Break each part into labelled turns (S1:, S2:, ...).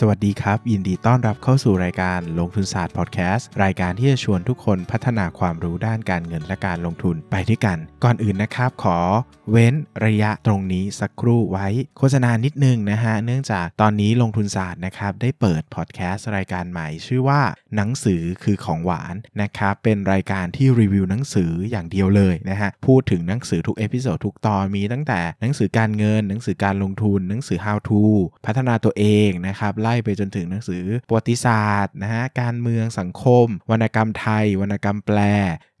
S1: สวัสดีครับ ยินดีต้อนรับเข้าสู่รายการลงทุนศาสตร์พอดแคสต์รายการที่จะชวนทุกคนพัฒนาความรู้ด้านการเงินและการลงทุนไปด้วยกัน ก่อนอื่นนะครับ ขอเว้นระยะตรงนี้สักครู่ไว้โฆษณานิดนึงนะฮะ เนื่องจากตอนนี้ลงทุนศาสตร์นะครับ ได้เปิดพอดแคสต์รายการใหม่ ชื่อว่าหนังสือคือของหวานนะครับเป็นรายการที่รีวิวหนังสืออย่างเดียวเลยนะฮะพูดถึงหนังสือทุก episode ทุกตอนมีตั้งแต่หนังสือการเงิน หนังสือการลงทุน หนังสือ how to พัฒนาตัวเองนะครับไล่ไปจนถึงหนังสือประวัติศาสตร์นะฮะการเมืองสังคม วรรณกรรมไทย วรรณกรรมแปล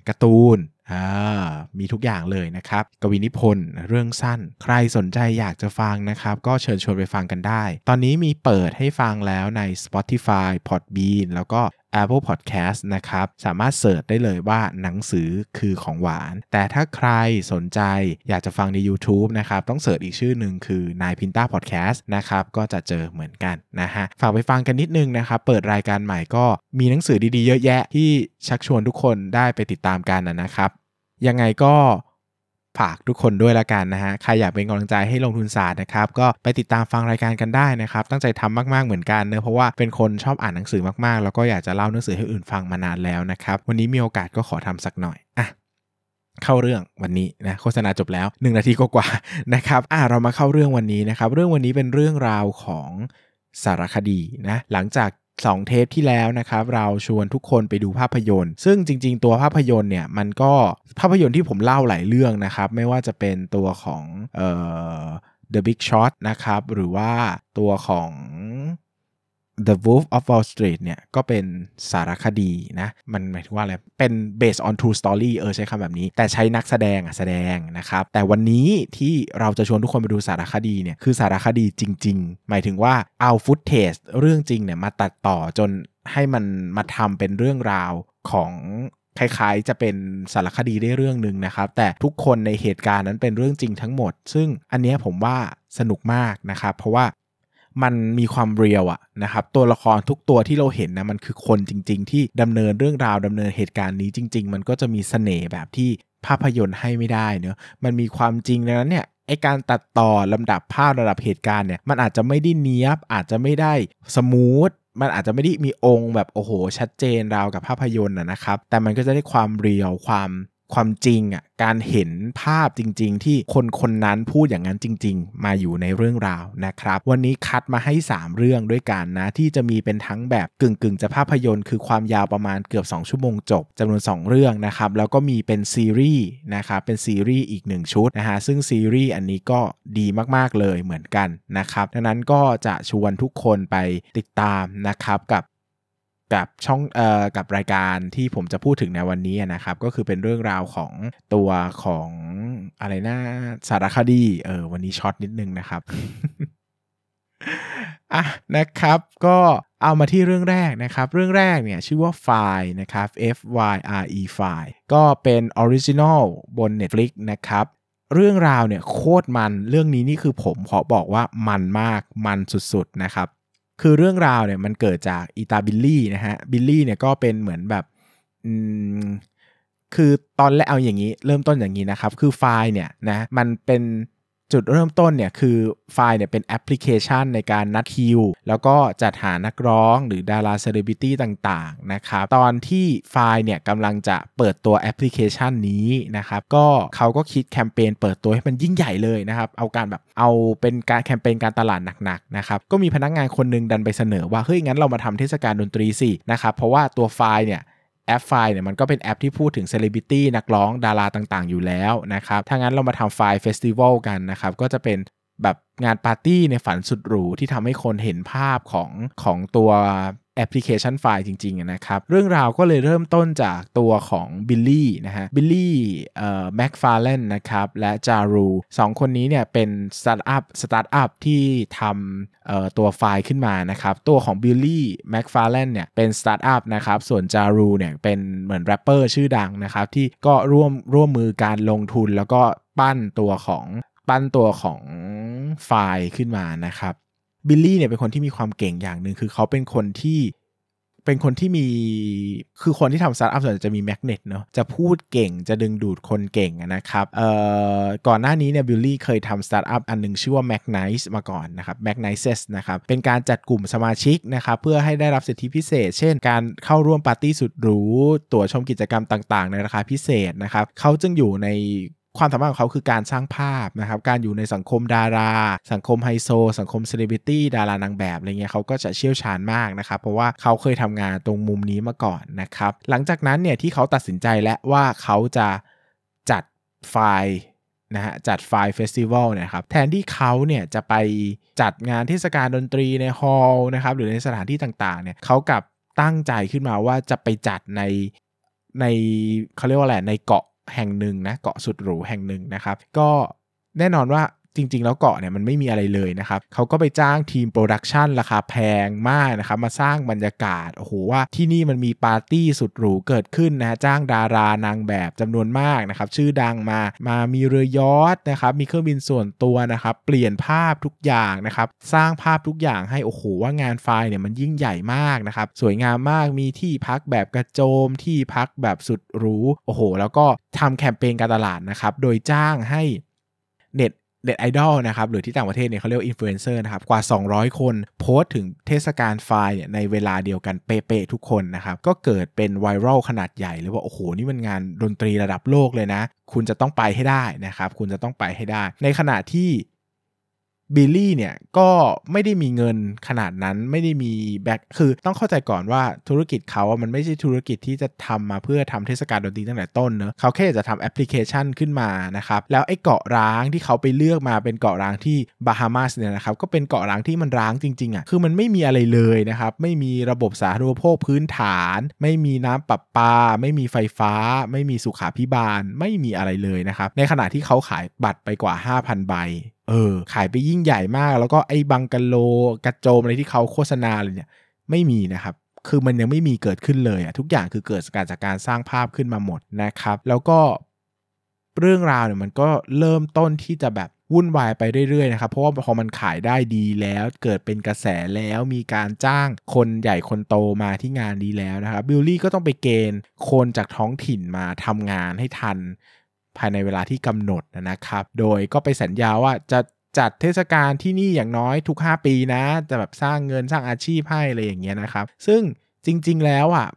S1: การ์ตูนอ่า มีทุกอย่างเลยนะครับกวีนิพนธ์เรื่องสั้น ใครสนใจอยากจะฟังนะครับก็เชิญชวนไปฟังกันได้ ตอนนี้มีเปิดให้ฟังแล้วใน Spotify Podbean แล้วก็ Apple Podcast นะครับ สามารถเสิร์ชได้เลยว่าหนังสือคือของหวาน แต่ถ้าใครสนใจอยากจะฟังใน YouTube นะครับ ต้องเสิร์ชอีกชื่อหนึ่งคือนายพินต้าพอดแคสต์นะครับ ก็จะเจอเหมือนกันนะฮะ ฝากไปฟังกันนิดนึงนะครับ เปิดรายการใหม่ก็มีหนังสือดีๆ เยอะแยะที่ชักชวนทุกคนได้ไปติดตามกันนะครับ ยังไงก็ฝากทุกคนด้วยละกันนะฮะ ใครอยากเป็นกำลังใจให้ลงทุนศาสตร์นะครับ ก็ไปติดตามฟังรายการกันได้นะครับ ตั้งใจทำมากๆเหมือนกันเนอะเพราะว่าเป็นคนชอบอ่านหนังสือมากๆ แล้วก็อยากจะเล่าหนังสือให้อื่นฟังมานานแล้วนะครับ วันนี้มีโอกาสก็ขอทำสักหน่อย อะ เข้าเรื่องวันนี้นะโฆษณาจบแล้ว 1 นาทีก็กว่าๆนะครับ อะเรามาเข้าเรื่องวันนี้นะครับ เรื่องวันนี้เป็นเรื่องราวของสารคดีนะ หลังจาก 2 เทปที่แล้วนะครับเราชวนทุกคนไปดูภาพยนตร์ ซึ่งจริง ๆ ตัวภาพยนตร์เนี่ยมันก็ภาพยนตร์ที่ผมเล่าหลายเรื่องนะครับ ไม่ว่าจะเป็นตัวของเอ่อ The Big Shot นะครับหรือว่าตัวของ The Wolf of Wall Street เนี่ยก็เป็นสารคดีนะ มันหมายถึงว่าอะไร เป็น based on true story เออใช้คำแบบนี้ แต่ใช้นักแสดงอะแสดงนะครับ แต่วันนี้ที่เราจะชวนทุกคนไปดูสารคดีเนี่ย คือสารคดีจริง ๆ หมายถึงว่าเอาฟุตเทจเรื่องจริงเนี่ยมาตัดต่อจนให้มันมาทำเป็นเรื่องราวของคล้ายๆ จะเป็นสารคดีได้เรื่องหนึ่งนะครับ แต่ทุกคนในเหตุการณ์นั้นเป็นเรื่องจริงทั้งหมด ซึ่งอันนี้ผมว่าสนุกมากนะครับ เพราะว่า มันมีความเรียลอะนะครับตัวละครทุกตัวที่เราเห็นนะมันคือคนจริง ๆ ที่ดำเนินเรื่องราวดำเนินเหตุการณ์นี้จริง ๆ มันก็จะมีเสน่ห์แบบที่ภาพยนตร์ให้ไม่ได้เนอะมันมีความจริงดังนั้นเนี่ยไอการตัดต่อลำดับภาพระดับเหตุการณ์เนี่ยมันอาจจะไม่ได้เนี้ยบอาจจะไม่ได้สมูทมันอาจจะไม่ได้มีองค์แบบโอ้โห ชัดเจนราวกับภาพยนตร์นะครับแต่มันก็จะได้ความเรียวความ ความจริงอะการเห็นภาพจริง ๆ ที่คนคนนั้นพูดอย่างนั้นจริง ๆ มาอยู่ในเรื่องราวนะครับ วันนี้คัดมาให้ 3 เรื่องด้วยกันนะ ที่จะมีเป็นทั้งแบบกึ่งๆ จะภาพยนตร์คือความยาวประมาณเกือบ 2 ชั่วโมงจบจำนวน 2 เรื่องนะครับ แล้วก็มีเป็นซีรีส์นะครับเป็นซีรีส์อีก 1 ชุดนะฮะซึ่งซีรีส์อันนี้ก็ดีมากๆเลยเหมือนกันนะครับดังนั้นก็จะชวนทุกคนไปติดตามนะครับกับ กับช่องเอ่อกับรายการที่ผมจะพูดถึงในวันนี้นะครับ ก็คือเป็นเรื่องราวของตัวของอะไรนะสารคดีเออวันนี้ช็อตนิดนึงนะครับอะนะครับก็เอามาที่เรื่องแรกนะครับ เรื่องแรกเนี่ยชื่อว่าไฟล์นะครับ F Y R E Fyre ก็เป็น original บน Netflix นะครับเรื่องราวเนี่ยโคตรมันเรื่องนี้นี่คือผมขอบอกว่ามันมากมันสุดๆนะครับ คือเรื่องราวเนี่ยมันเกิดจากอีตาบิลลี่นะฮะบิลลี่เนี่ยก็เป็นเหมือนแบบอืมคือตอนแรกเอาอย่างนี้ เริ่มต้นอย่างนี้นะครับ คือ Fyre เนี่ยนะมันเป็น จุดเริ่มต้นเนี่ยคือ Fyre เนี่ยเป็นแอปพลิเคชันในการนัดคิว แล้วก็จัดหานักร้องหรือดาราเซเลบริตี้ต่างๆนะครับตอนที่ Fyre เนี่ยกำลังจะเปิดตัวแอปพลิเคชันนี้นะครับก็เขาก็คิดแคมเปญเปิดตัวให้มันยิ่งใหญ่เลยนะครับเอาการแบบเอาเป็นการแคมเปญการตลาดหนักๆนะครับก็มีพนักงานคนนึงดันไปเสนอว่าเฮ้ยงั้นเรามาทำเทศกาลดนตรีสินะครับเพราะว่าตัว Fyre เนี่ย แอป Fyre เนี่ยมันก็เป็นแอปที่พูดถึงเซเลบริตี้นักร้องดาราต่างๆ อยู่แล้วนะครับ ถ้างั้นเรามาทำ Fyre Festival กันนะครับ ก็จะเป็นแบบงานปาร์ตี้ในฝันสุดหรูที่ทำให้คนเห็นภาพของของตัว แอปพลิเคชัน Fyre จริงๆนะครับ เรื่องราวก็เลยเริ่มต้นจากตัวของบิลลี่นะฮะบิลลี่เอ่อแม็กฟาร์เลนนะครับและ Ja Rule สองคนนี้เนี่ยเป็นสตาร์ทอัพสตาร์ทอัพที่ทำเอ่อตัว Fyre ขึ้นมานะครับตัวของบิลลี่แม็กฟาร์เลนเนี่ยเป็นสตาร์ทอัพนะครับส่วน Ja Rule เนี่ยเป็นเหมือนแรปเปอร์ชื่อดังนะครับที่ก็ร่วมร่วมมือการลงทุนแล้วก็ปั้นตัวของปั้นตัวของ Fyre ขึ้นมานะครับ บิลลี่เนี่ยเป็นคนที่มีความเก่งอย่างหนึ่งคือเขาเป็นคนที่เป็นคนที่มีคือคนที่ทำสตาร์ทอัพส่วนใหญ่จะมี magnet เนาะจะพูดเก่งจะดึงดูดคนเก่งนะครับเอ่อก่อนหน้านี้เนี่ยบิลลี่เคยทำสตาร์ทอัพอันหนึงชื่อว่า m a g n i ์มาก่อนนะครับ m a g n i ์นะครับเป็นการจัดกลุ่มสมาชิกนะครับเพื่อให้ได้รับสิทธิพิเศษ เช่น การเข้าร่วมปาร์ตี้สุดหรูตั๋วชมกิจกรรมต่าง ๆ ในราคาพิเศษนะครับเขาจึงอยู่ใน ความสามารถของเขาคือการสร้างภาพนะครับ การอยู่ในสังคมดารา สังคมไฮโซ สังคมเซเลบริตี้ดารานางแบบอะไรเงี้ยเขาก็จะเชี่ยวชาญมากนะครับ เพราะว่าเขาเคยทำงานตรงมุมนี้มาก่อนนะครับ หลังจากนั้นเนี่ยที่เขาตัดสินใจและว่าเขาจะจัด Fyre นะฮะจัด Fyre Festival นะครับ แทนที่เขาเนี่ยจะไปจัดงานเทศกาลดนตรีใน hall นะครับหรือในสถานที่ต่างๆเนี่ยเขากับตั้งใจขึ้นมาว่าจะไปจัดในในเขาเรียกว่าอะไรในเกาะ แห่งหนึ่งนะเกาะสุดหรูแห่งหนึ่งนะครับ ก็แน่นอนว่า จริง ๆ แล้วเกาะเนี่ยมันไม่มีอะไรเลยนะครับเขาก็ไปจ้างทีม production ราคาแพงมากนะครับมาสร้างบรรยากาศโอ้โหว่าที่นี่มันมีปาร์ตี้สุดหรูเกิดขึ้นนะจ้างดารานางแบบจำนวนมากนะครับชื่อดังมามามีเรือยอทนะครับมีเครื่องบินส่วนตัวนะครับเปลี่ยนภาพทุกอย่างนะครับสร้างภาพทุกอย่างให้โอ้โหว่างาน Fyre เนี่ยมันยิ่งใหญ่มากนะครับสวยงามมากมีที่พักแบบกระโจมที่พักแบบสุดหรูโอ้โห แล้วก็ทำแคมเปญการตลาดนะครับโดยจ้างให้เน็ต เน็ตไอดอลนะครับหรือที่ต่างประเทศเนี่ยเขาเรียกว่าอินฟลูเอนเซอร์นะครับกว่า 200 คนโพสต์ถึงเทศกาล Fyre เนี่ยในเวลาเดียวกันเป๊ะๆทุกคนนะครับก็เกิดเป็น viral ขนาดใหญ่เลยว่าโอ้โหนี่มันงานดนตรีระดับโลกเลยนะ คุณจะต้องไปให้ได้นะครับคุณจะต้องไปให้ได้ ในขณะที่ บิลลี่เนี่ยก็ไม่ได้มีเงินขนาดนั้นไม่ได้มี back คือต้องเข้าใจก่อนว่าธุรกิจเขาอะมันไม่ใช่ธุรกิจที่จะทำมาเพื่อทำเทศกาลดนตรีตั้งแต่ต้นเนอะเขาแค่จะทำแอปพลิเคชันขึ้นมานะครับแล้วไอ้เกาะร้างที่เขาไปเลือกมาเป็นเกาะร้างที่บาฮามาสเนี่ยนะครับก็เป็นเกาะร้างที่มันร้างจริงๆอะ่ะคือมันไม่มีอะไรเลยนะครับไม่มีระบบสาธารณูปโภคพื้นฐาน ไม่มีน้ำประปา ไม่มีไฟฟ้า ไม่มีสุขาพิบาล ไม่มีอะไรเลยนะครับในขณะที่เขาขายบัตรไปกว่า 5,000 ใบเออ ขายไปยิ่งใหญ่มาก แล้วก็ไอ้บังกะโลกระโจมอะไรที่เขาโฆษณาเลยเนี่ย ไม่มีนะครับ คือมันยังไม่มีเกิดขึ้นเลยอะทุกอย่างคือเกิดจากจากการสร้างภาพขึ้นมาหมดนะครับ แล้วก็เรื่องราวเนี่ยมันก็เริ่มต้นที่จะแบบวุ่นวายไปเรื่อยๆนะครับ เพราะว่าพอมันขายได้ดีแล้ว เกิดเป็นกระแสแล้วมีการจ้างคนใหญ่คนโตมาที่งานนี้แล้วนะครับบิลลี่ก็ต้องไปเกณฑ์คนจากท้องถิ่นมาทำงานให้ทัน ภายในเวลาที่กำหนดนะครับ โดยก็ไปสัญญาว่าจะจัดเทศกาลที่นี่อย่างน้อยทุก 5 ปีนะ จะแบบสร้างเงินสร้างอาชีพให้อะไรอย่างเงี้ยนะครับ ซึ่งจริง ๆ แล้วอะ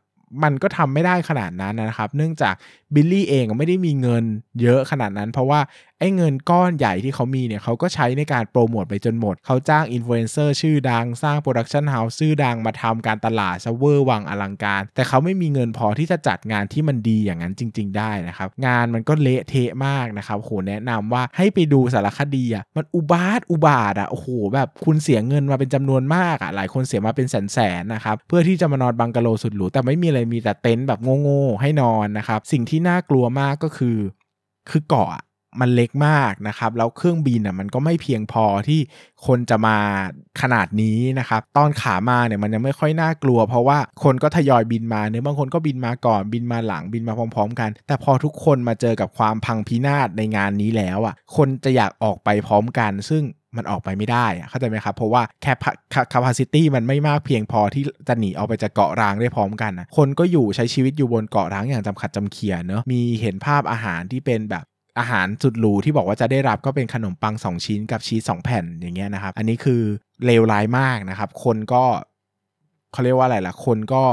S1: มันก็ทำไม่ได้ขนาดนั้นนะครับ เนื่องจากบิลลี่เองไม่ได้มีเงินเยอะขนาดนั้น เพราะว่าไอ้เงินก้อนใหญ่ที่เขามีเนี่ยเขาก็ใช้ในการโปรโมทไปจนหมด เขาจ้างอินฟลูเอนเซอร์ชื่อดัง สร้าง production house ชื่อดังมาทำการตลาดซะเวอร์วังอลังการ แต่เขาไม่มีเงินพอที่จะจัดงานที่มันดีอย่างนั้นจริง ๆ ได้นะครับงานมันก็เละเทะมากนะครับโหแนะนำว่าให้ไปดูสารคดีอะมันอุบาทว์อุบาทว์อะโอ้โหแบบคุณเสียเงินมาเป็นจำนวนมากอะหลายคนเสียมาเป็นแสนๆนะครับเพื่อที่จะมานอนบังกะโลสุดหรูแต่ไม่มีอะไรมีแต่เต็นท์แบบโง่ๆให้นอนนะครับสิ่งที่น่ากลัวมากก็คือคือเกาะ มันเล็กมากนะครับ แล้วเครื่องบินอะมันก็ไม่เพียงพอที่คนจะมาขนาดนี้นะครับ ตอนขามาเนี่ยมันยังไม่ค่อยน่ากลัว เพราะว่าคนก็ทยอยบินมาเนื้อบางคนก็บินมาก่อนบินมาหลังบินมาพร้อม ๆ กัน แต่พอทุกคนมาเจอกับความพังพินาศในงานนี้แล้วอะคนจะอยากออกไปพร้อมกัน ซึ่งมันออกไปไม่ได้เข้าใจไหมครับ เพราะว่าแค่ capacity มันไม่มากเพียงพอที่จะหนีออกไปจากเกาะร้างได้พร้อมกันนะคนก็อยู่ใช้ชีวิตอยู่บนเกาะร้างอย่างจำขัดจำเขียเนอะมีเห็นภาพอาหารที่เป็นแบบ อาหารสุดหรูที่บอกว่าจะได้รับก็เป็นขนมปัง 2 ชิ้นกับชีส2แผ่นอย่างเงี้ยนะครับ อันนี้คือเลวร้ายมากนะครับ คนก็เขาเรียกว่าอะไรล่ะ คนก็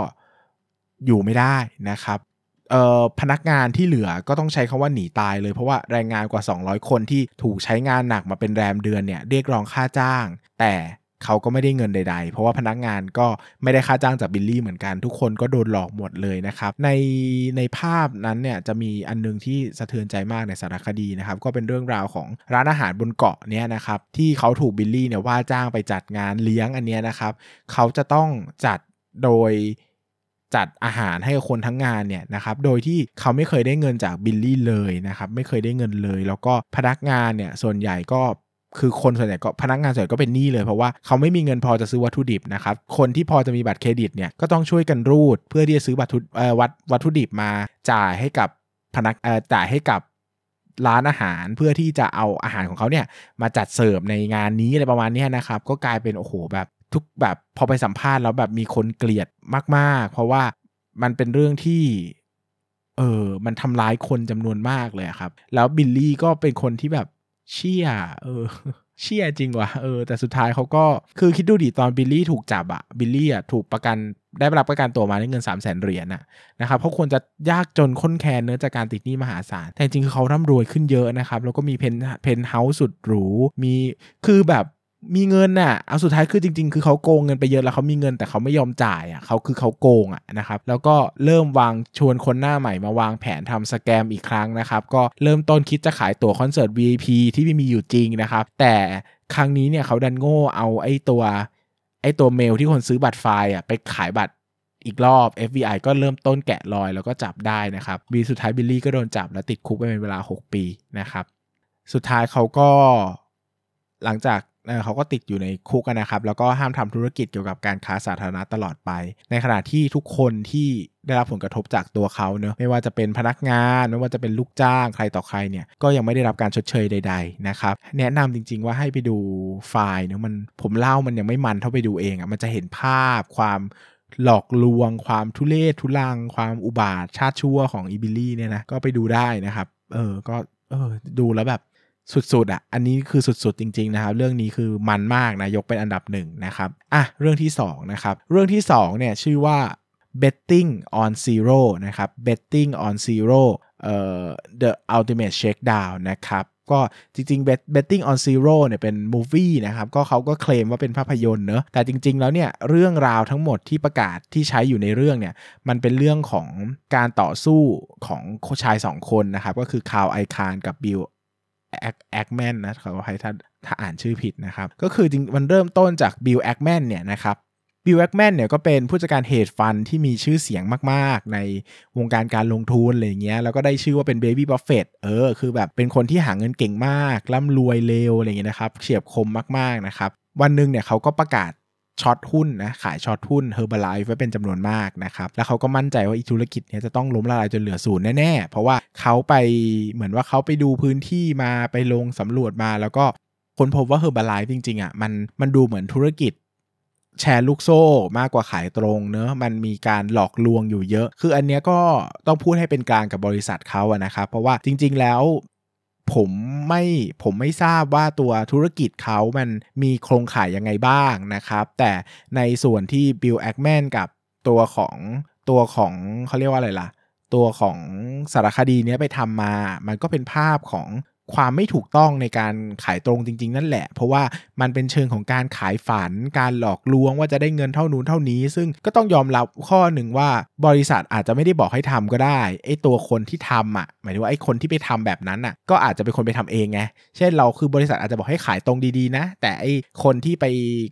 S1: อยู่ไม่ได้นะครับพนักงานที่เหลือก็ต้องใช้คาว่าหนีตายเลยเพราะว่าแรงงานกว่า 200 คนที่ถูกใช้งานหนักมาเป็นแรมเดือนเนี่ยเรียกร้องค่าจ้าง แต่ เขาก็ไม่ได้เงินใด ๆ เพราะว่าพนักงานก็ไม่ได้ค่าจ้างจากบิลลี่เหมือนกันทุกคนก็โดนหลอกหมดเลยนะครับ ในในภาพนั้นเนี่ยจะมีอันนึงที่สะเทือนใจมากในสารคดีนะครับ ก็เป็นเรื่องราวของร้านอาหารบนเกาะเนี้ยนะครับ ที่เขาถูกบิลลี่เนี่ยว่าจ้างไปจัดงานเลี้ยงอันเนี้ยนะครับ เขาจะต้องจัดโดยจัดอาหารให้คนทั้งงานเนี่ยนะครับ โดยที่เขาไม่เคยได้เงินจากบิลลี่เลยนะครับ ไม่เคยได้เงินเลย แล้วก็พนักงานเนี่ยส่วนใหญ่ก็ คือคนส่วนใหญ่ก็พนักงานส่วนใหญ่ก็เป็นหนี้เลยเพราะว่าเขาไม่มีเงินพอจะซื้อวัตถุดิบนะครับคนที่พอจะมีบัตรเครดิตเนี่ยก็ต้องช่วยกันรูด เพื่อที่จะซื้อวัตถุวัตวัตถุดิบมาจ่ายให้กับพนักจ่ายให้กับร้านอาหารเพื่อที่จะเอาอาหารของเขาเนี่ยมาจัดเสิร์ฟในงานนี้อะไรประมาณนี้นะครับก็กลายเป็นโอ้โหแบบทุกแบบพอไปสัมภาษณ์แล้วแบบมีคนเกลียดมากๆ เพราะว่ามันเป็นเรื่องที่เออมันทำร้ายคนจำนวนมากเลยครับ แล้วบิลลี่ก็เป็นคนที่แบบ เชี่ยเออ เชี่ยจริงว่ะเออแต่สุดท้ายเขาก็คือคิดดูดิตอนบิลลี่ถูกจับอะบิลลี่อะถูกประกันได้รับประกันตัวมาได้เงิน3 0 0แสนเหรียญนะนะครับเขาควรจะยากจนค้นแค้นเนื่องจากการติดหนี้มหาศาล แต่จริงๆคือเขาร่ำรวยขึ้นเยอะนะครับ แล้วก็มี pent penthouse สุดหรู มีคือแบบ มีเงินน่ะเอาสุดท้ายคือจริง ๆ คือเขาโกงเงินไปเยอะแล้วเขามีเงินแต่เขาไม่ยอมจ่ายอะเขาคือเขาโกงอะนะครับแล้วก็เริ่มวางชวนคนหน้าใหม่มาวางแผนทำ scam อีกครั้งนะครับก็เริ่มต้นคิดจะขายตั๋วคอนเสิร์ต VIP ที่ไม่มีอยู่จริงนะครับแต่ครั้งนี้เนี่ยเขาดันโง่เอาไอ้ตัวไอ้ตัวเมลที่คนซื้อบัตรไฟอะไปขายบัตรอีกรอบ FBI ก็เริ่มต้นแกะรอยแล้วก็จับได้นะครับบีสุดท้ายบิลลี่ก็โดนจับแล้วติดคุกไปเป็นเวลา 6 ปีนะครับ สุดท้ายเขาก็หลังจาก เขาก็ติดอยู่ในคุกนะครับ แล้วก็ห้ามทำธุรกิจเกี่ยวกับการค้าสาธารณะตลอดไป ในขณะที่ทุกคนที่ได้รับผลกระทบจากตัวเขาเนอะไม่ว่าจะเป็นพนักงาน ไม่ว่าจะเป็นลูกจ้างใครต่อใครเนี่ยก็ยังไม่ได้รับการชดเชยใด ๆ นะครับ แนะนำจริง ๆ ว่าให้ไปดูFyre เนอะมันผมเล่ามันยังไม่มันเท่าไปดูเองอะ่ะมันจะเห็นภาพความหลอกลวง ความทุเรศทุรัง ความอุบาทว์ชาติชั่วของอีบิลลี่เนี่ยนะก็ไปดูได้นะครับ เออก็เออดูแล้วแบบ สุดๆอะ อันนี้คือสุดๆจริงๆนะครับ เรื่องนี้คือมันมากนะ ยกเป็นอันดับหนึ่งนะครับ อะ เรื่องที่2นะครับ เรื่องที่2เนี่ยชื่อว่า betting on zero นะครับ betting on zero เอ่อ the ultimate shakedown นะครับก็จริงๆ betting on zero เนี่ยเป็น movie นะครับ ก็เขาก็เคลมว่าเป็นภาพยนตร์เนอะแต่จริงๆ แล้วเนี่ยเรื่องราวทั้งหมดที่ประกาศที่ใช้อยู่ในเรื่องเนี่ย มันเป็นเรื่องของการต่อสู้ของชายสองคนนะครับ ก็คือคาวไอคารกับบิล แอคแอคแมนนะขออภัยถ้าถ้าอ่านชื่อผิดนะครับ ก็คือจริงมันเริ่มต้นจากบิลแอคแมนเนี่ยนะครับบิลแอคแมนเนี่ยก็เป็นผู้จัดการ hedge fund ที่มีชื่อเสียงมาก ๆ ในวงการการลงทุนอะไรเงี้ยแล้วก็ได้ชื่อว่าเป็น baby Buffett เออคือแบบเป็นคนที่หาเงินเก่งมากร่ำรวยเร็วอะไรเงี้ยนะครับเฉียบคมมากๆนะครับวันหนึ่งเนี่ยเขาก็ประกาศ short หุ้นนะขาย short หุ้นเฮอร์บาไลฟ์ไว้เป็นจำนวนมากนะครับ แล้วเขาก็มั่นใจว่าอีธุรกิจนี้จะต้องล้มละลายจนเหลือศูนย์แน่ๆ เพราะว่าเขาไปเหมือนว่าเขาไปดูพื้นที่มาไปลงสำรวจมา แล้วก็ค้นพบว่าเฮอร์บาไลฟ์จริงๆอะมันมันดูเหมือนธุรกิจแชร์ลูกโซ่มากกว่าขายตรงเนอะมันมีการหลอกลวงอยู่เยอะ คืออันเนี้ยก็ต้องพูดให้เป็นกลางกับบริษัทเขาอะนะครับ เพราะว่าจริง ๆ แล้ว ผมไม่ผมไม่ทราบว่าตัวธุรกิจเขามันมีโครงข่ายยังไงบ้างนะครับ แต่ในส่วนที่บิลแอคแมนกับตัวของตัวของเขาเรียกว่าอะไรล่ะ ตัวของสารคดีนี้ไปทำมา มันก็เป็นภาพของ ความไม่ถูกต้องในการขายตรงจริง ๆ นั่นแหละ เพราะว่ามันเป็นเชิงของการขายฝัน การหลอกลวงว่าจะได้เงินเท่านู้นเท่านี้ ซึ่งก็ต้องยอมรับข้อหนึ่งว่าบริษัทอาจจะไม่ได้บอกให้ทำก็ได้ไอ้ตัวคนที่ทำอะหมายถึงว่าไอ้คนที่ไปทำแบบนั้นอะ ก็อาจจะเป็นคนไปทำเองไงเช่นเราคือบริษัทอาจจะบอกให้ขายตรงดีๆนะ แต่ไอ้คนที่ไป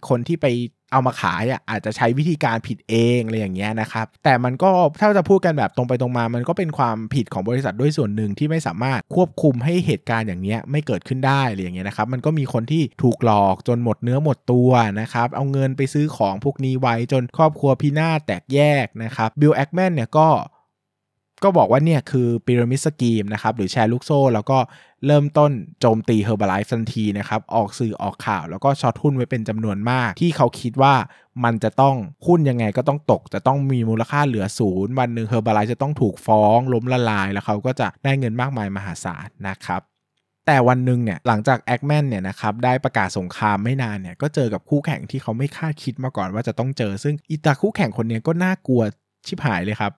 S1: คนที่ไป เอามาขายอะอาจจะใช้วิธีการผิดเองอะไรอย่างเงี้ยนะครับ แต่มันก็ถ้าจะพูดกันแบบตรงไปตรงมา มันก็เป็นความผิดของบริษัทด้วยส่วนหนึ่งที่ไม่สามารถควบคุมให้เหตุการณ์อย่างเงี้ยไม่เกิดขึ้นได้อะไรอย่างเงี้ยนะครับ มันก็มีคนที่ถูกหลอกจนหมดเนื้อหมดตัวนะครับ เอาเงินไปซื้อของพวกนี้ไว้จนครอบครัวพินาศแตกแยกนะครับบิลแอคแมนเนี่ยก็ก็บอกว่าเนี่ยคือ pyramid scheme นะครับหรือแชร์ลูกโซ่ แล้วก็ เริ่มต้นโจมตี Herbalife ทันทีนะครับ ออกสื่อออกข่าว แล้วก็ short หุ้นไว้เป็นจำนวนมาก ที่เขาคิดว่ามันจะต้องหุ้นยังไงก็ต้องตก จะต้องมีมูลค่าเหลือศูนย์วันหนึ่ง Herbalife จะต้องถูกฟ้องล้มละลาย แล้วเขาก็จะได้เงินมากมายมหาศาลนะครับแต่วันหนึ่งเนี่ยหลังจากแอคแมนเนี่ยนะครับได้ประกาศสงครามไม่นานเนี่ยก็เจอกับคู่แข่งที่เขาไม่คาดคิดมาก่อนว่าจะต้องเจอ ซึ่งอีตาคู่แข่งคนนี้ก็น่ากลัวชิบหายเลยครับ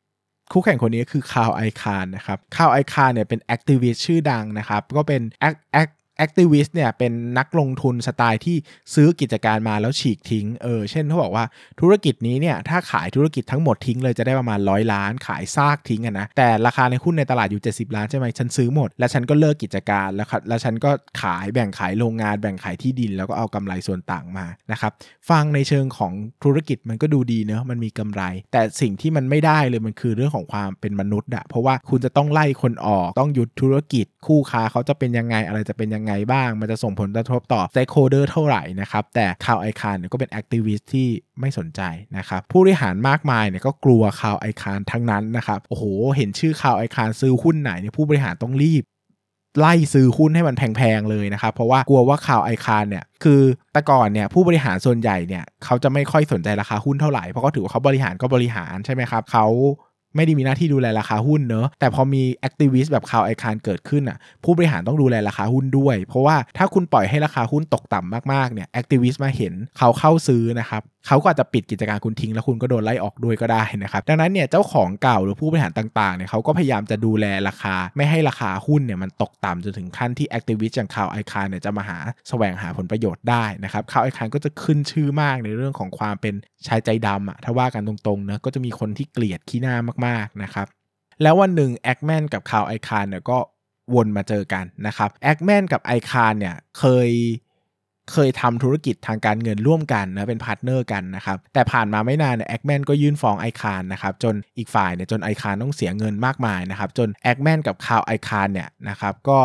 S1: คู่แข่งคนนี้คือคาร์ลไอคานนะครับคาร์ลไอคานเนี่ยเป็น activist ชื่อดังนะครับ ก็เป็นแอคแอค activist เนี่ยเป็นนักลงทุนสไตล์ที่ซื้อกิจการมาแล้วฉีกทิ้ง เออ เช่นเขาบอกว่าธุรกิจนี้เนี่ยถ้าขายธุรกิจทั้งหมดทิ้งเลยจะได้ประมาณร้อยล้าน ขายซากทิ้งอะนะ แต่ราคาในหุ้นในตลาดอยู่ 70 ล้านใช่ไหมฉันซื้อหมด แล้วฉันก็เลิกกิจการแล้วแล้วฉันก็ขายแบ่งขายโรงงานแบ่งขายที่ดิน แล้วก็เอากำไรส่วนต่างมานะครับฟังในเชิงของธุรกิจมันก็ดูดีเนอะมันมีกำไร แต่สิ่งที่มันไม่ได้เลยมันคือเรื่องของความเป็นมนุษย์อะเพราะว่าคุณจะต้องไล่คนออกต้องหยุดธุรกิจคู่ค้าเขาจะเป็นยังไงอะไรจะเป็นยังไงบ้าง มันจะส่งผลกระทบต่อ stakeholder เท่าไหร่นะครับ แต่คาร์ลไอคานเนี่ยก็เป็น activist ที่ไม่สนใจนะครับ ผู้บริหารมากมายเนี่ยก็กลัวคาร์ลไอคานทั้งนั้นนะครับ โอ้โห เห็นชื่อคาร์ลไอคานซื้อหุ้นไหนเนี่ยผู้บริหารต้องรีบไล่ซื้อหุ้นให้มันแพงๆเลยนะครับ เพราะว่ากลัวว่าคาร์ลไอคานเนี่ย คือแต่ก่อนเนี่ยผู้บริหารส่วนใหญ่เนี่ยเขาจะไม่ค่อยสนใจราคาหุ้นเท่าไหร่ เพราะเขาถือว่าเขาบริหารก็บริหารใช่ไหมครับเขา ไม่ได้มีหน้าที่ดูแลราคาหุ้นเนอะแต่พอมี activist แบบคาร์ลไอคานเกิดขึ้นอะผู้บริหารต้องดูแลราคาหุ้นด้วย เพราะว่าถ้าคุณปล่อยให้ราคาหุ้นตกต่ำมากๆเนี่ย activist มาเห็นเขาเข้าซื้อนะครับ เขาก็อาจจะปิดกิจการคุณทิ้งแล้วคุณก็โดนไล่ออกด้วยก็ได้นะครับ ดังนั้นเนี่ยเจ้าของเก่าหรือผู้บริหารต่างๆเนี่ยเขาก็พยายามจะดูแลราคา ไม่ให้ราคาหุ้นเนี่ยมันตกต่ำจนถึงขั้นที่ activist อย่างคาร์ลไอคานเนี่ยจะมาหาแสวงหาผลประโยชน์ได้นะครับคาร์ลไอคานก็จะขึ้นชื่อมากในเรื่องของความเป็นชายใจดำอะถ้าว่ากันตรงๆนะก็จะมีคนที่เกลียดขี้หน้ามากๆนะครับแล้ววันหนึ่งแอคแมนกับคาร์ลไอคานเนี่ยก็วนมาเจอกันนะครับแอคแมนกับไอคานเนี่ยเคย เคยทำธุรกิจทางการเงินร่วมกันนะเป็น partner กันนะครับแต่ผ่านมาไม่นานเนี่ยแอคแมนก็ยื่นฟ้องไอคานนะครับจนอีกฝ่ายเนี่ยจนไอคานต้องเสียเงินมากมายนะครับจนแอคแมนกับคาร์ลไอคานเนี่ยนะครับก็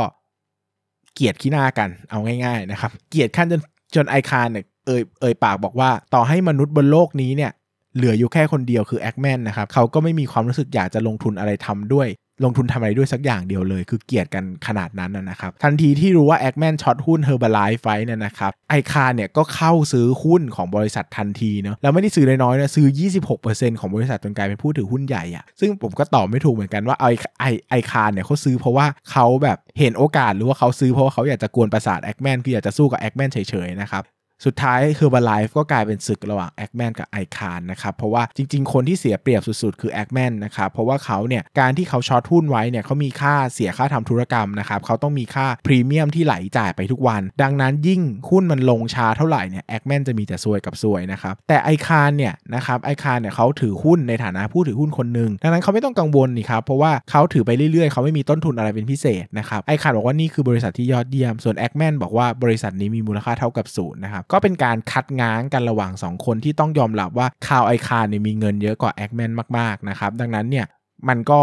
S1: เกลียดขี้หน้ากันเอาง่ายๆนะครับเกลียดขั้นจนจนไอคานเนี่ยเอ่ยเอ่ยปากบอกว่าต่อให้มนุษย์บนโลกนี้เนี่ยเหลืออยู่แค่คนเดียวคือแอคแมนนะครับเขาก็ไม่มีความรู้สึกอยากจะลงทุนอะไรทำด้วย ลงทุนทำอะไรด้วยสักอย่างเดียวเลย คือเกลียดกันขนาดนั้นนะครับ ทันทีที่รู้ว่าแอคแมน short หุ้น Herbalife เนี่ยนะครับไอคานเนี่ยก็เข้าซื้อหุ้นของบริษัททันทีเนาะแล้วไม่ได้ซื้อน้อยๆนะซื้อ 26%ของบริษัทจนกลายเป็นผู้ถือหุ้นใหญ่อะซึ่งผมก็ตอบไม่ถูกเหมือนกันว่าไอไอไอคานเนี่ยเขาซื้อเพราะว่าเขาแบบเห็นโอกาสหรือว่าเขาซื้อเพราะว่าเขาอยากจะกวนประสาทแอคแมนคืออยากจะสู้กับแอคแมนเฉยๆนะครับ สุดท้ายคือ r b ไลฟ์ก็กลายเป็นศึกระหว่างแอคแมนกับไอคานนะครับ เพราะว่าจริง ๆ คนที่เสียเปรียบสุดๆ คือแอคแมนนะครับ เพราะว่าเขาเนี่ย การที่เขา short หุ้นไว้เนี่ยเขามีค่าเสียค่าทำธุรกรรมนะครับ เขาต้องมีค่าพรีเมียมที่ไหลจ่ายไปทุกวัน ดังนั้นยิ่งหุ้นมันลงช้าเท่าไหร่เนี่ยแอคแมนจะมีแต่ซวยกับซวยนะครับ แต่ไอคานเนี่ยนะครับไอคานเนี่ยเขาถือหุ้นในฐานะผู้ถือหุ้นคนหนึ่งดังนั้นเขาไม่ต้องกังวลนี่ครับเพราะว่าเขาถือไปเรื่อยๆเขาไม่มีต้นทุนอะไรเป็นพิเศษนะครับไอคานบอกว่านี่คือบริษัทที่ยอดเยี่ยมส่วนแอคแมนบอกว่าบริษัทนี้มีมูลค่าเท่ากับศูนย์นะครับก็เป็นการคัดง้างกันระหว่าง 2 คนที่ต้องยอมรับว่าคาร์ลไอคานเนี่ยมีเงินเยอะกว่าแอคแมนมากๆนะครับดังนั้นเนี่ยมันก็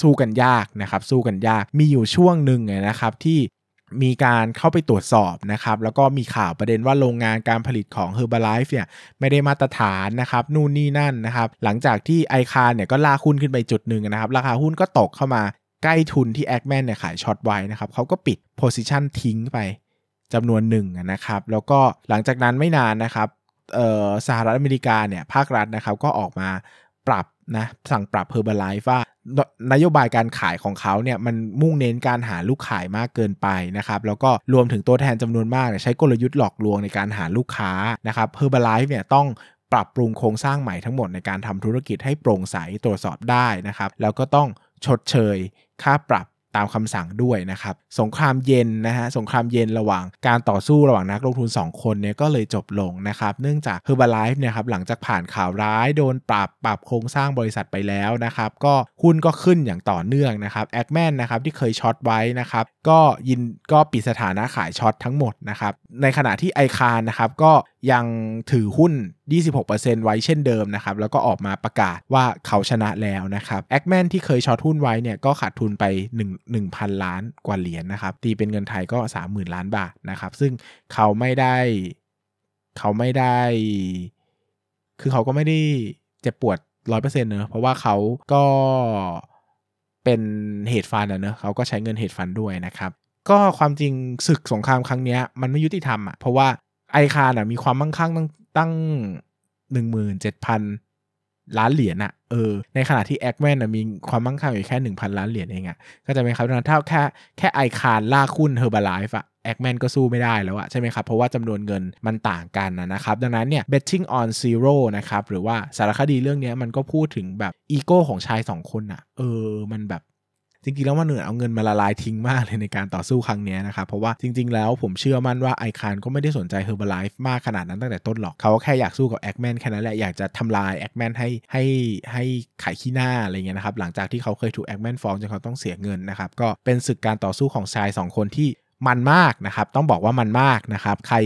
S1: สู้กันยากนะครับสู้กันยากมีอยู่ช่วงหนึ่งนะครับที่มีการเข้าไปตรวจสอบนะครับ แล้วก็มีข่าวประเด็นว่าโรงงานการผลิตของ Herbalife เนี่ยไม่ได้มาตรฐานนะครับ นู่นนี่นั่นนะครับ หลังจากที่ไอคานเนี่ยก็ลากหุ้นขึ้นไปจุดหนึ่งนะครับ ราคาหุ้นก็ตกเข้ามาใกล้ทุนที่แอคแมนเนี่ยขาย short ไว้นะครับเขาก็ปิด position ทิ้งไป จำนวนหนึ่งนะครับ แล้วก็หลังจากนั้นไม่นานนะครับสหรัฐอเมริกาเนี่ยภาครัฐนะครับก็ออกมาปรับนะสั่งปรับเ h อร์บ l ไลฟ์ว่านโยบายการขายของเขาเนี่ยมันมุ่งเน้นการหาลูกขายมากเกินไปนะครับแล้วก็รวมถึงตัวแทนจำนวนมากใช้กลยุทธ์หลอกลวงในการหาลูกค้านะครับเ h อร์บ l ไลฟ์เนี่ยต้องปรับปรุงโครงสร้างใหม่ทั้งหมดในการทำธุรกิจให้โปร่งใสตรวจสอบได้นะครับแล้วก็ต้องชดเชยค่าปรับ ตามคำสั่งด้วยนะครับ สงครามเย็นนะฮะสงครามเย็นระหว่างการต่อสู้ระหว่างนักลงทุน 2 คนเนี่ยก็เลยจบลงนะครับ เนื่องจาก Herbalife เนี่ยครับหลังจากผ่านข่าวร้ายโดนปรับปรับโครงสร้างบริษัทไปแล้วนะครับก็หุ้นก็ขึ้นอย่างต่อเนื่องนะครับแอคแมนนะครับที่เคย short ไว้นะครับก็ยินก็ปิดสถานะขาย short ทั้งหมดนะครับในขณะที่ไอคานนะครับก็ยังถือหุ้น 26%ไว้เช่นเดิมนะครับ แล้วก็ออกมาประกาศว่าเขาชนะแล้วนะครับแอคแมนที่เคย short หุ้นไว้เนี่ยก็ขาดทุนไป 1 1,000 ล้านกว่าเหรียญนนะครับ ตีเป็นเงินไทยก็ 30,000 ล้านบาทนะครับ ซึ่งเขาไม่ได้ เขาไม่ได้ คือเขาก็ไม่ได้เจ็บปวดร้อยเปอร์เซ็นต์เนอะเพราะว่าเขาก็เป็นเหตุฟันอะเนอะเขาก็ใช้เงินเหตุฟันด้วยนะครับก็ความจริงศึกสงครามครั้งนี้มันไม่ยุติธรรมอะเพราะว่า ไอคาน่ะมีความมั่งคั่งตั้งตั้งหนึ่งหมื่นเจ็ดพันล้านเหรียญอะเออ ในขณะที่แอคแมนมีความมั่งคั่งอยู่แค่หนึ่งพันล้านเหรียญเองอะก็จะเป็นครับถ้าแค่แค่ไอคานลากหุ้น Herbalife อะแอคแมนก็สู้ไม่ได้แล้วอะใช่ไหมครับ เพราะว่าจำนวนเงินมันต่างกันนะครับ ดังนั้นเนี่ย Betting on Zero นะครับ หรือว่าสารคดีเรื่องนี้มันก็พูดถึงแบบอีโก้ของชายสองคนอะเออ มันแบบ จริงๆแล้วมันเหนื่อยเอาเงินมาละลายทิ้งมากเลยในการต่อสู้ครั้งนี้นะครับเพราะว่าจริง ๆ แล้วผมเชื่อมั่นว่าไอคานก็ไม่ได้สนใจ Herbalife มากขนาดนั้นตั้งแต่ต้นหรอกเขาแค่อยากสู้กับแอคแมนแค่นั้นแหละอยากจะทำลายแอคแมนให้ให้ให้ขายขี้หน้าอะไรเงี้ยนะครับหลังจากที่เขาเคยถูกแอคแมนฟ้องจนเขาต้องเสียเงินนะครับก็เป็นศึกการต่อสู้ของชาย 2 คนที่ มันมากนะครับ ต้องบอกว่ามันมากนะครับ ใคร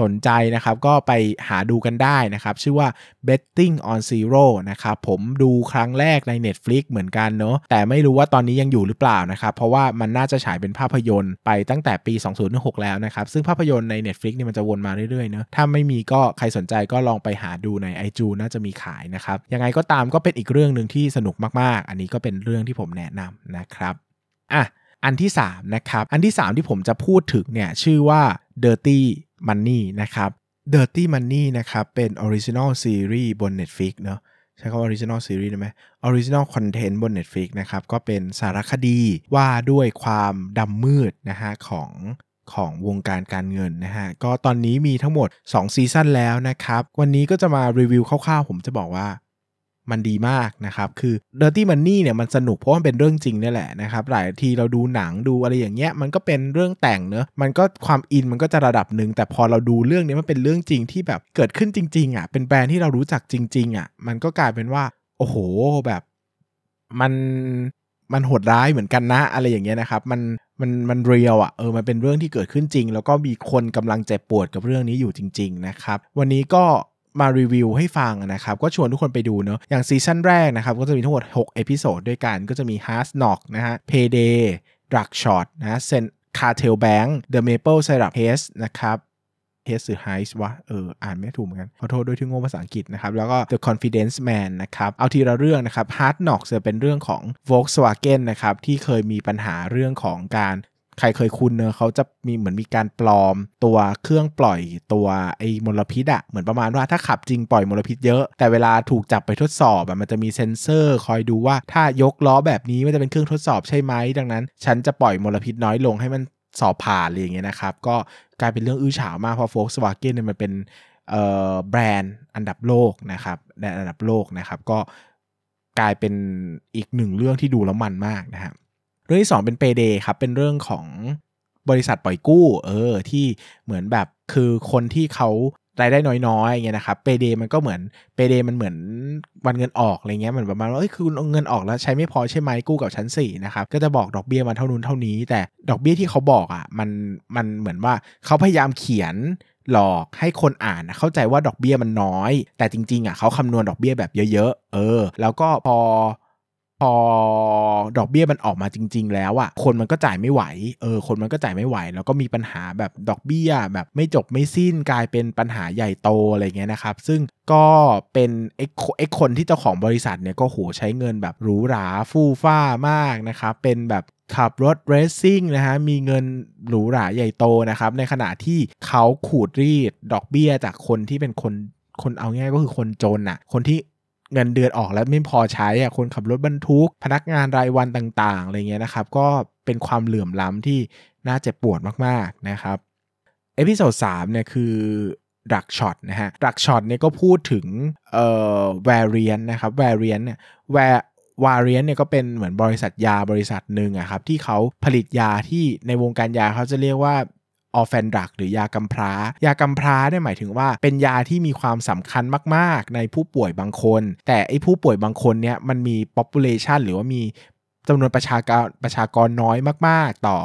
S1: สนใจนะครับก็ไปหาดูกันได้นะครับ ชื่อว่า betting on zero นะครับ ผมดูครั้งแรกใน Netflix เหมือนกันเนาะแต่ไม่รู้ว่าตอนนี้ยังอยู่หรือเปล่านะครับ เพราะว่ามันน่าจะฉายเป็นภาพยนตร์ไปตั้งแต่ปี 2016แล้วนะครับ ซึ่งภาพยนตร์ใน Netflix นี่มันจะวนมาเรื่อยๆเนาะถ้าไม่มีก็ใครสนใจก็ลองไปหาดูใน i อจูน่าจะมีขายนะครับ ยังไงก็ตามก็เป็นอีกเรื่องหนึ่งที่สนุกมากๆ อันนี้ก็เป็นเรื่องที่ผมแนะนำนะครับอะ อันที่3นะครับอันที่ 3 ที่ผมจะพูดถึงเนี่ยชื่อว่า Dirty Money นะครับ Dirty Money นะครับเป็น Original Series บน Netflix เนาะใช้คำว่า Original Series ได้ไหม Original Content บน Netflix นะครับ ก็เป็นสารคดีว่าด้วยความดำมืดนะฮะของของวงการการเงินนะฮะ ก็ตอนนี้มีทั้งหมด 2 ซีซั่นแล้วนะครับ วันนี้ก็จะมารีวิวคร่าวๆ ผมจะบอกว่า มันดีมากนะครับ คือ Dirty Money เนี่ยมันสนุกเพราะมันเป็นเรื่องจริงนี่แหละนะครับ หลายทีเราดูหนังดูอะไรอย่างเงี้ย มันก็เป็นเรื่องแต่งเนอะมันก็ความอินมันก็จะระดับหนึ่งแต่พอเราดูเรื่องนี้มันเป็นเรื่องจริงที่แบบเกิดขึ้นจริง ๆอะ เป็นแบรนด์ที่เรารู้จักจริง ๆอะ มันก็กลายเป็นว่า โอ้โหแบบมันมันโหดร้ายเหมือนกันนะอะไรอย่างเงี้ยนะครับ มันมันมันเรียลอะเออมันเป็นเรื่องที่เกิดขึ้นจริง แล้วก็มีคนกำลังเจ็บปวดกับเรื่องนี้อยู่จริง ๆ นะครับ วันนี้ก็ มารีวิวให้ฟังนะครับ ก็ชวนทุกคนไปดูเนาะอย่างซีซั่นแรกนะครับ ก็จะมีทั้งหมด 6 episode ด้วยกัน ก็จะมี Hard NOx นะฮะ Payday Drug Short นะเซน Cartel Bank The Maple Syrup Haze นะครับ Haze หรือ Heist วะเอออ่านไม่ถูกเหมือนกัน ขอโทษด้วยที่โง่ภาษาอังกฤษนะครับ แล้วก็ The Confidence Man นะครับ เอาทีละเรื่องนะครับ Hard NOx จะเป็นเรื่องของ Volkswagen นะครับ ที่เคยมีปัญหาเรื่องของการ ใครเคยคุ้นเนอะเขาจะมีเหมือนมีการปลอม ตัวเครื่องปล่อยตัวไอ้มลพิษอะเหมือนประมาณว่าถ้าขับจริงปล่อยมลพิษเยอะ แต่เวลาถูกจับไปทดสอบอะมันจะมีเซ็นเซอร์คอยดูว่าถ้ายกล้อแบบนี้มันจะเป็นเครื่องทดสอบใช่ไหมดังนั้น ฉันจะปล่อยมลพิษน้อยลงให้มันสอบผ่านอะไรอย่างเงี้ยนะครับ ก็กลายเป็นเรื่องอื้อฉาวมากเพราะ Volkswagen เนี่ยมันเป็นแบรนด์อันดับโลกนะครับแบรนด์อันดับโลกนะครับก็กลายเป็นอีกหนึ่งเรื่องที่ดูแล้วมันมากนะครับ รื่องที่ 2 เป็นเปเดครับ เป็นเรื่องของบริษัทปล่อยกู้ เออ ที่เหมือนแบบคือคนที่เขารายได้น้อยๆอย่างเงี้ยนะครับเปเดมันก็เหมือนเปเดมันเหมือนวันเงินออกอะไรเงี้ยเหมือนประมาณว่าเอ้ยคือเงินออกแล้วใช้ไม่พอใช่ไหมกู้กับชั้นสี่นะครับก็จะบอกดอกเบี้ยมาเท่านู้นเท่านี้ แต่ดอกเบี้ยที่เขาบอกอะมันมันเหมือนว่าเขาพยายามเขียนหลอกให้คนอ่านเข้าใจว่าดอกเบี้ยมันน้อย แต่จริงๆอะเขาคำนวณดอกเบี้ยแบบเยอะๆ เออ แล้วก็พอ พอดอกเบี้ยมันออกมาจริง ๆ แล้วอะ่ะคนมันก็จ่ายไม่ไหวเออคนมันก็จ่ายไม่ไหว แล้วก็มีปัญหาแบบดอกเบี้ยแบบไม่จบไม่สิ้นกลายเป็นปัญหาใหญ่โตอะไรเงี้ยนะครับ ซึ่งก็เป็นไอ้ไอ้คนที่เจ้าของบริษัทเนี่ยก็โหใช้เงินแบบหรูหราฟู่ฟ้ามากนะครับเป็นแบบขับรถเรซซิ่งนะฮะมีเงินหรูหราใหญ่โตนะครับในขณะที่เขาขูดรีดดอกเบี้ยจากคนที่เป็นคนคนเอาง่ายก็คือคนจนอะ่ะ คนที่ เงินเดือนออกแล้วไม่พอใช้อะคนขับรถบรรทุก พนักงานรายวันต่างๆอะไรเงี้ยนะครับ ก็เป็นความเหลื่อมล้ำที่น่าเจ็บปวดมากๆนะครับ episode 3เนี่ยคือ Drug Short นะฮะ Drug Short เนี่ยก็พูดถึงเอ่อ variant นะครับ variant เนี่ย var วาเรียนเนี่ยก็เป็นเหมือนบริษัทยาบริษัทหนึ่งอะครับที่เขาผลิตยาที่ในวงการยาเขาจะเรียกว่า ออฟแฟนดักหรือยากำพร้า ยากำพร้าเนี่ยหมายถึงว่าเป็นยาที่มีความสำคัญมากๆ ในผู้ป่วยบางคน แต่ไอ้ผู้ป่วยบางคนเนี่ยมันมี population หรือว่ามีจำนวนประชากรประชากรน้อยมากๆ ต่อ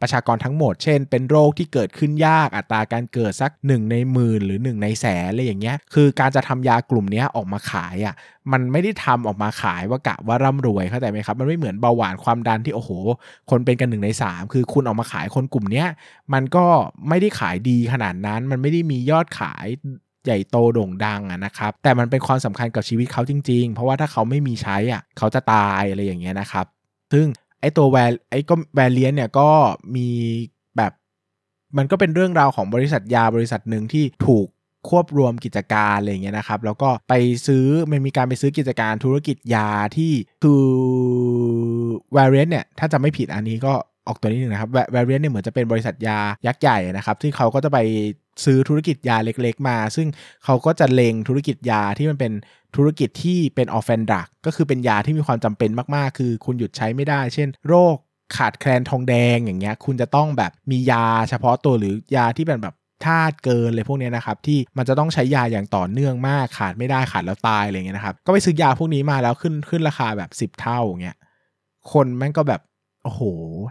S1: ประชากรทั้งหมด เช่น เป็นโรคที่เกิดขึ้นยากอัตราการเกิดสัก 1 ในหมื่นหรือ 1 ในแสนอะไรอย่างเงี้ยคือการจะทำยากลุ่มนี้ออกมาขายอะ่ะมันไม่ได้ทำออกมาขายว่ากะว่าร่ำรวยเข้าใจไหมครับ มันไม่เหมือนเบาหวานความดันที่โอ้โห คนเป็นกันหนึ่งใน 3 คือคุณออกมาขายคนกลุ่มเนี้ยมันก็ไม่ได้ขายดีขนาดนั้น มันไม่ได้มียอดขายใหญ่โตโด่งดังอะนะครับ แต่มันเป็นความสำคัญกับชีวิตเขาจริง ๆ เพราะว่าถ้าเขาไม่มีใช้อะเขาจะตายอะไรอย่างเงี้ยนะครับ ซึ่ง ไอตัวแวร์ไอก็แวร์เลียนเนี่ยก็มีแบบมันก็เป็นเรื่องราวของบริษัทยาบริษัทหนึ่งที่ถูกควบรวมกิจการอะไรเงี้ยนะครับ แล้วก็ไปซื้อมันมีการไปซื้อกิจการธุรกิจยาที่คือ Valeant เนี่ยถ้าจำไม่ผิดอันนี้ก็ออกตัวนิดนึงนะครับ Valeant เนี่ยเหมือนจะเป็นบริษัทยายักษ์ใหญ่นะครับที่เขาก็จะไปซื้อธุรกิจยาเล็ก ๆ มา ซึ่งเขาก็จะเล็งธุรกิจยาที่มันเป็น ธุรกิจที่เป็น orphan drug ก็คือเป็นยาที่มีความจำเป็นมาก ๆ คือคุณหยุดใช้ไม่ได้ เช่น โรคขาดแคลนทองแดงอย่างเงี้ย คุณจะต้องแบบมียาเฉพาะตัวหรือยาที่เป็นแบบธาตุเกินเลยพวกนี้นะครับ ที่มันจะต้องใช้ยาอย่างต่อเนื่องมากขาดไม่ได้ขาดแล้วตายอะไรเงี้ยนะครับ ก็ไปซื้อยาพวกนี้มาแล้วขึ้นขึ้นราคาแบบ 10 เท่าอย่างเงี้ยคนแม่งก็แบบ โอ้โห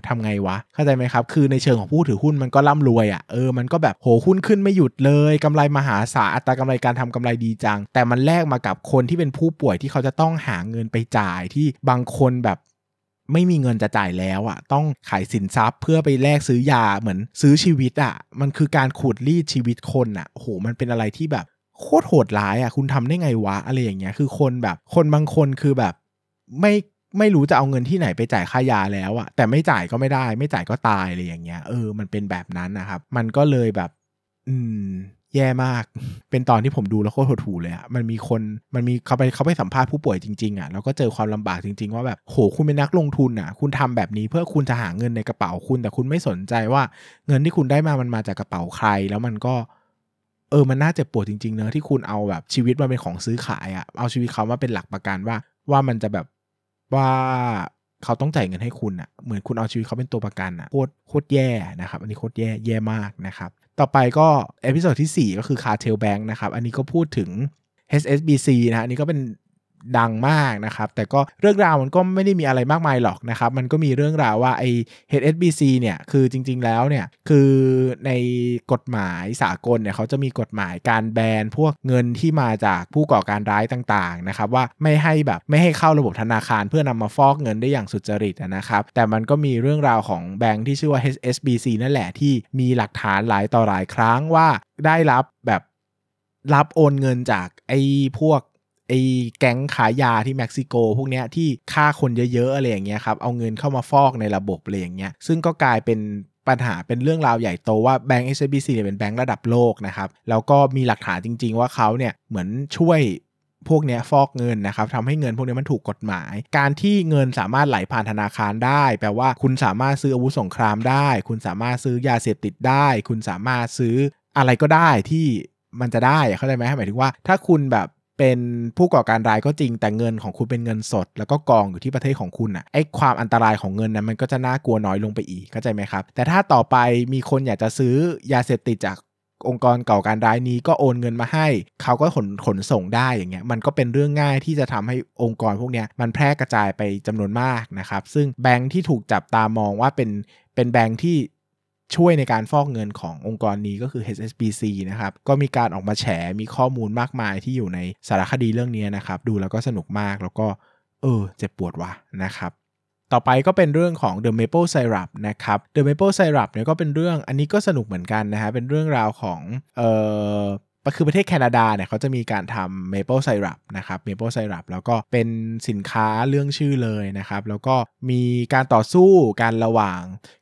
S1: ทำไงวะ เข้าใจไหมครับ คือในเชิงของผู้ถือหุ้นมันก็ร่ำรวยอะ่ะ เออ มันก็แบบโหหุ้นขึ้นไม่หยุดเลยกำไรมหาศาล อัตรากำไรการทำกำไรดีจัง แต่มันแลกมากับคนที่เป็นผู้ป่วยที่เขาจะต้องหาเงินไปจ่ายที่บางคนแบบไม่มีเงินจะจ่ายแล้วอะ่ะ ต้องขายสินทรัพย์เพื่อไปแลกซื้อยาเหมือนซื้อชีวิตอะ่ะ มันคือการขูดรีดชีวิตคนอะ่ะ โห มันเป็นอะไรที่แบบโคตรโหดร้ายอะ่ะ คุณทำได้ไงวะ อะไรอย่างเงี้ย คือคนแบบ คนบางคนคือแบบไม่ ไม่รู้จะเอาเงินที่ไหนไปจ่ายค่ายาแล้วอะแต่ไม่จ่ายก็ไม่ได้ ไม่จ่ายก็ตายอะไรอย่างเงี้ยเออมันเป็นแบบนั้นนะครับ มันก็เลยแบบ อืม แย่มาก เป็นตอนที่ผมดูแล้วโคตรหดหูเลยอะมันมีคนมันมีเขาไปเขาไปสัมภาษณ์ผู้ป่วยจริงๆอะแล้วก็เจอความลำบากจริง ๆ ว่าแบบโหคุณเป็นนักลงทุนอะคุณทำแบบนี้เพื่อคุณจะหาเงินในกระเป๋าคุณ แต่คุณไม่สนใจว่าเงินที่คุณได้มามันมาจากกระเป๋าใคร แล้วมันก็เออ มันน่าเจ็บปวดจริงๆเนอะที่คุณเอาแบบชีวิตมาเป็นของซื้อขายอะเอาชีวิตเขามาเป็นหลักประกันว่า ว่ามันจะแบบ ว่าเขาต้องจ่ายเงินให้คุณอะเหมือนคุณเอาชีวิตเขาเป็นตัวประกันอะโคตรโคตรแย่นะครับอันนี้โคตรแย่แย่มากนะครับต่อไปก็ episode ที่ 4 ก็คือ Cartel Bank นะครับอันนี้ก็พูดถึง HSBC นะอันนี้ก็เป็น ดังมากนะครับ แต่ก็เรื่องราวมันก็ไม่ได้มีอะไรมากมายหรอกนะครับ มันก็มีเรื่องราวว่าไอ้ HSBC เนี่ย คือจริง ๆ แล้วเนี่ย คือในกฎหมายสากลเนี่ยเขาจะมีกฎหมายการแบนพวกเงินที่มาจากผู้ก่อการร้ายต่างๆนะครับว่าไม่ให้แบบไม่ให้เข้าระบบธนาคารเพื่อนำมาฟอกเงินได้อย่างสุจริตนะครับ แต่มันก็มีเรื่องราวของแบงค์ที่ชื่อว่า HSBC นั่นแหละที่มีหลักฐานหลายต่อหลายครั้งว่าได้รับแบบรับโอนเงินจากไอ้พวก ไอ้แก๊งขายยาที่เม็กซิโก พวกเนี้ยที่ฆ่าคนเยอะๆอะไรอย่างเงี้ยครับเอาเงินเข้ามาฟอกในระบบอะไรอย่างเงี้ยซึ่งก็กลายเป็นปัญหาเป็นเรื่องราวใหญ่โตว่าแบงก์ HSBC เนี่ยเป็นแบงก์ระดับโลกนะครับแล้วก็มีหลักฐานจริง ๆ ว่าเขาเนี่ยเหมือนช่วยพวกเนี้ยฟอกเงินนะครับทำให้เงินพวกนี้มันถูกกฎหมาย การที่เงินสามารถไหลผ่านธนาคารได้ แปลว่าคุณสามารถซื้ออาวุธสงครามได้ คุณสามารถซื้อยาเสพติดได้ คุณสามารถซื้ออะไรก็ได้ที่มันจะได้เข้าใจไหมหมายถึงว่า ถ้าคุณแบบ เป็นผู้ก่อการร้ายก็จริงแต่เงินของคุณเป็นเงินสด แล้วก็กองอยู่ที่ประเทศของคุณอะไอ้ความอันตรายของเงินนั้นมันก็จะน่ากลัวน้อยลงไปอีกเข้าใจไหมครับ แต่ถ้าต่อไปมีคนอยากจะซื้อยาเสพติดจากองค์กรเก่อการร้ายนี้ก็โอนเงินมาให้ เขาก็ขนขนส่งได้อย่างเงี้ยมันก็เป็นเรื่องง่ายที่จะทำให้องค์กรพวกเนี้ยมันแพร่กระจายไปจำนวนมากนะครับ ซึ่งแบงค์ที่ถูกจับตามองว่าเป็นเป็นแบงค์ที่ ช่วยในการฟอกเงินขององค์กรนี้ก็คือ HSBC นะครับ ก็มีการออกมาแฉ มีข้อมูลมากมายที่อยู่ในสารคดีเรื่องนี้นะครับ ดูแล้วก็สนุกมาก แล้วก็เออเจ็บปวดว่ะนะครับต่อไปก็เป็นเรื่องของ The Maple Syrup นะครับ The Maple Syrup เนี่ยก็เป็นเรื่องอันนี้ก็สนุกเหมือนกันนะฮะ เป็นเรื่องราวของเอ่อคือประเทศแคนาดาเนี่ยเขาจะมีการทำ Maple Syrup นะครับ Maple Syrup แล้วก็เป็นสินค้าเรื่องชื่อเลยนะครับ แล้วก็มีการต่อสู้การระหว่าง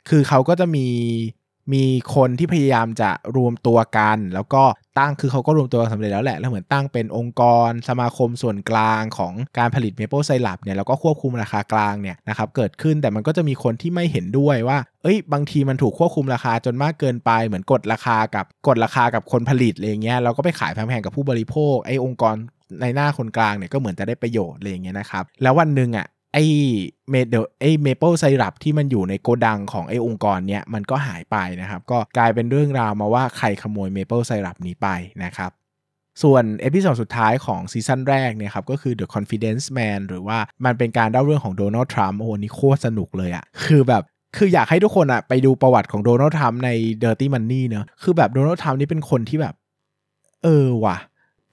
S1: คือเขาก็จะมี มีคนที่พยายามจะรวมตัวกัน แล้วก็ตั้งคือเขาก็รวมตัวสำเร็จแล้วแหละ แล้วเหมือนตั้งเป็นองค์กร สมาคมส่วนกลางของการผลิตเมเปิลไซรัปเนี่ยแล้วก็ควบคุมราคากลางเนี่ยนะครับเกิดขึ้นแต่มันก็จะมีคนที่ไม่เห็นด้วยว่าเอ้ยบางทีมันถูกควบคุมราคาจนมากเกินไป เหมือนกดราคากับกดราคากับคนผลิตอะไรเงี้ยเราก็ไปขายแพงๆกับผู้บริโภคไอ้องค์กรในหน้าคนกลางเนี่ยก็เหมือนจะได้ประโยชน์อะไรเงี้ยนะครับ แล้ววันหนึ่งอะ ไอ้เมเดไอ้ maple syrup ที่มันอยู่ในโกดังของไอ้องค์กรเนี้ยมันก็หายไปนะครับ ก็กลายเป็นเรื่องราวมาว่าใครขโมย maple syrup นี้ไปนะครับส่วน episode สุดท้ายของซีซั่นแรกเนี่ยครับก็คือ The Confidence Man หรือว่ามันเป็นการเล่าเรื่องของโดนัลด์ทรัมป์โอ้โหนี่โคตรสนุกเลยอะคือแบบคืออยากให้ทุกคนอะไปดูประวัติของโดนัลด์ทรัมป์ใน Dirty Money เนอะคือแบบโดนัลด์ทรัมป์นี่เป็นคนที่แบบ เออว่ะ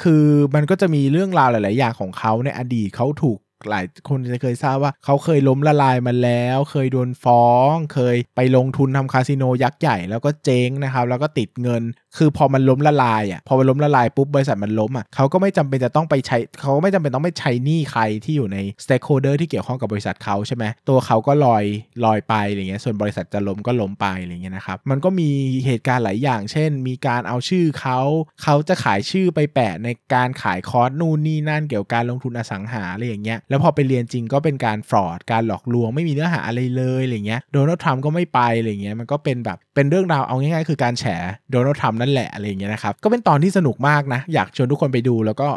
S1: คือมันก็จะมีเรื่องราวหลาย ๆ อย่างของเขาในอดีตเขาถูก หลายคนจะเคยทราบว่าเขาเคยล้มละลายมาแล้ว เคยโดนฟ้อง เคยไปลงทุนทำคาสิโนยักษ์ใหญ่แล้วก็เจ๊งนะครับ แล้วก็ติดเงิน คือพอมันล้มละลายอะพอมันล้มละลายปุ๊บบริษัทมันล้มอะเขาก็ไม่จำเป็นจะต้องไปใช้เขาไม่จำเป็นต้องไปใช้หนี้ใครที่อยู่ใน stakeholder ที่เกี่ยวข้องกับบริษัทเขาใช่ไหมตัวเขาก็ลอยลอยไปอะไรเงี้ยส่วนบริษัทจะล้มก็ล้มไปอะไรเงี้ยนะครับมันก็มีเหตุการณ์หลายอย่าง เช่น มีการเอาชื่อเขาเขาจะขายชื่อไปแปะในการขายคอร์สนู่นนี่นั่นเกี่ยวกับการลงทุนอสังหาอะไรอย่างเงี้ยแล้วพอไปเรียนจริงก็เป็นการฟรอดการหลอกลวงไม่มีเนื้อหาอะไรเลยอะไรเงี้ยโดนัลด์ทรัมป์ก็ไม่ไปอะไรเงี้ยมันก็เป็นแบบเป็นเรื่องราวเอาง่ายๆ คือการแฉโดนัลด์ทรัมป์นั่นแหละอะไรเงี้ยนะครับ ก็เป็นตอนที่สนุกมากนะ อยากชวนทุกคนไปดูแล้วก็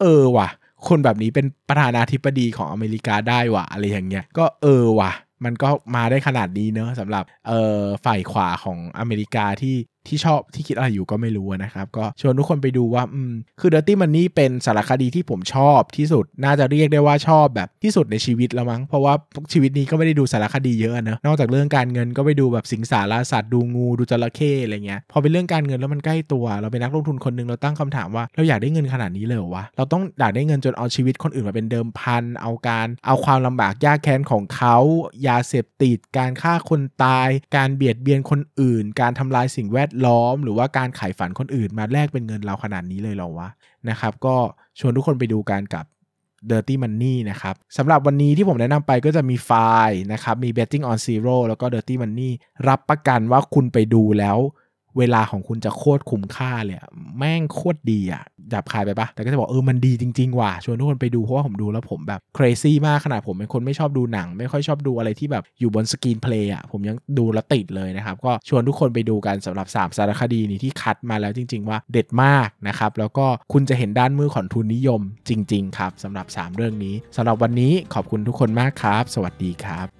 S1: เออว่ะ คนแบบนี้เป็นประธานาธิบดีของอเมริกาได้ว่ะอะไรอย่างเงี้ย ก็เออว่ะ มันก็มาได้ขนาดนี้เนอะสำหรับเอ่อฝ่ายขวาของอเมริกาที่ ที่ชอบที่คิดอะไรอยู่ก็ไม่รู้นะครับ ก็ชวนทุกคนไปดูว่าอืมคือ Dirty Money เป็นสารคดีที่ผมชอบที่สุดน่าจะเรียกได้ว่าชอบแบบที่สุดในชีวิตแล้วมั้งเพราะว่าชีวิตนี้ก็ไม่ได้ดูสารคดีเยอะเนอะนอกจากเรื่องการเงินก็ไปดูแบบสิงสารสัตว์ดูงูดูจระเข้อะไรเงี้ยพอเป็นเรื่องการเงินแล้วมันใกล้ตัว เราเป็นนักลงทุนคนหนึ่งเราตั้งคำถามว่าเราอยากได้เงินขนาดนี้เลยเหรอวะเราต้องอยากได้เงินจนเอาชีวิตคนอื่นมาเป็นเดิมพันเอาการ เอาความลำบากยากแค้นของเขายาเสพติดการฆ่าคนตาย การเบียดเบียนคนอื่น การทำลายสิ่งแวดล้อมหรือว่าการขายฝันคนอื่นมาแลกเป็นเงินเราขนาดนี้เลยเหรอวะนะครับก็ชวนทุกคนไปดูกันกับ Dirty Money นะครับสำหรับวันนี้ที่ผมแนะนำไปก็จะมี Fyre นะครับมี Betting on Zero แล้วก็ Dirty Money รับประกันว่าคุณไปดูแล้ว เวลาของคุณจะโคตรคุ้มค่าเลยแม่งโคตรดีอะหยาบคายไปปะแต่ก็จะบอกเออมันดีจริง ๆ ว่ะชวนทุกคนไปดูเพราะว่าผมดูแล้วผมแบบ crazy มากขนาดผมเป็นคนไม่ชอบดูหนัง ไม่ค่อยชอบดูอะไรที่แบบอยู่บน screenplay อะผมยังดูแล้วติดเลยนะครับ ก็ชวนทุกคนไปดูกันสำหรับ 3 สารคดีนี้ที่คัดมาแล้วจริง ๆ ว่าเด็ดมากนะครับแล้วก็คุณจะเห็นด้านมือของทุนนิยมจริง ๆ ครับสำหรับ 3 เรื่องนี้สำหรับวันนี้ขอบคุณทุกคนมากครับ สวัสดีครับ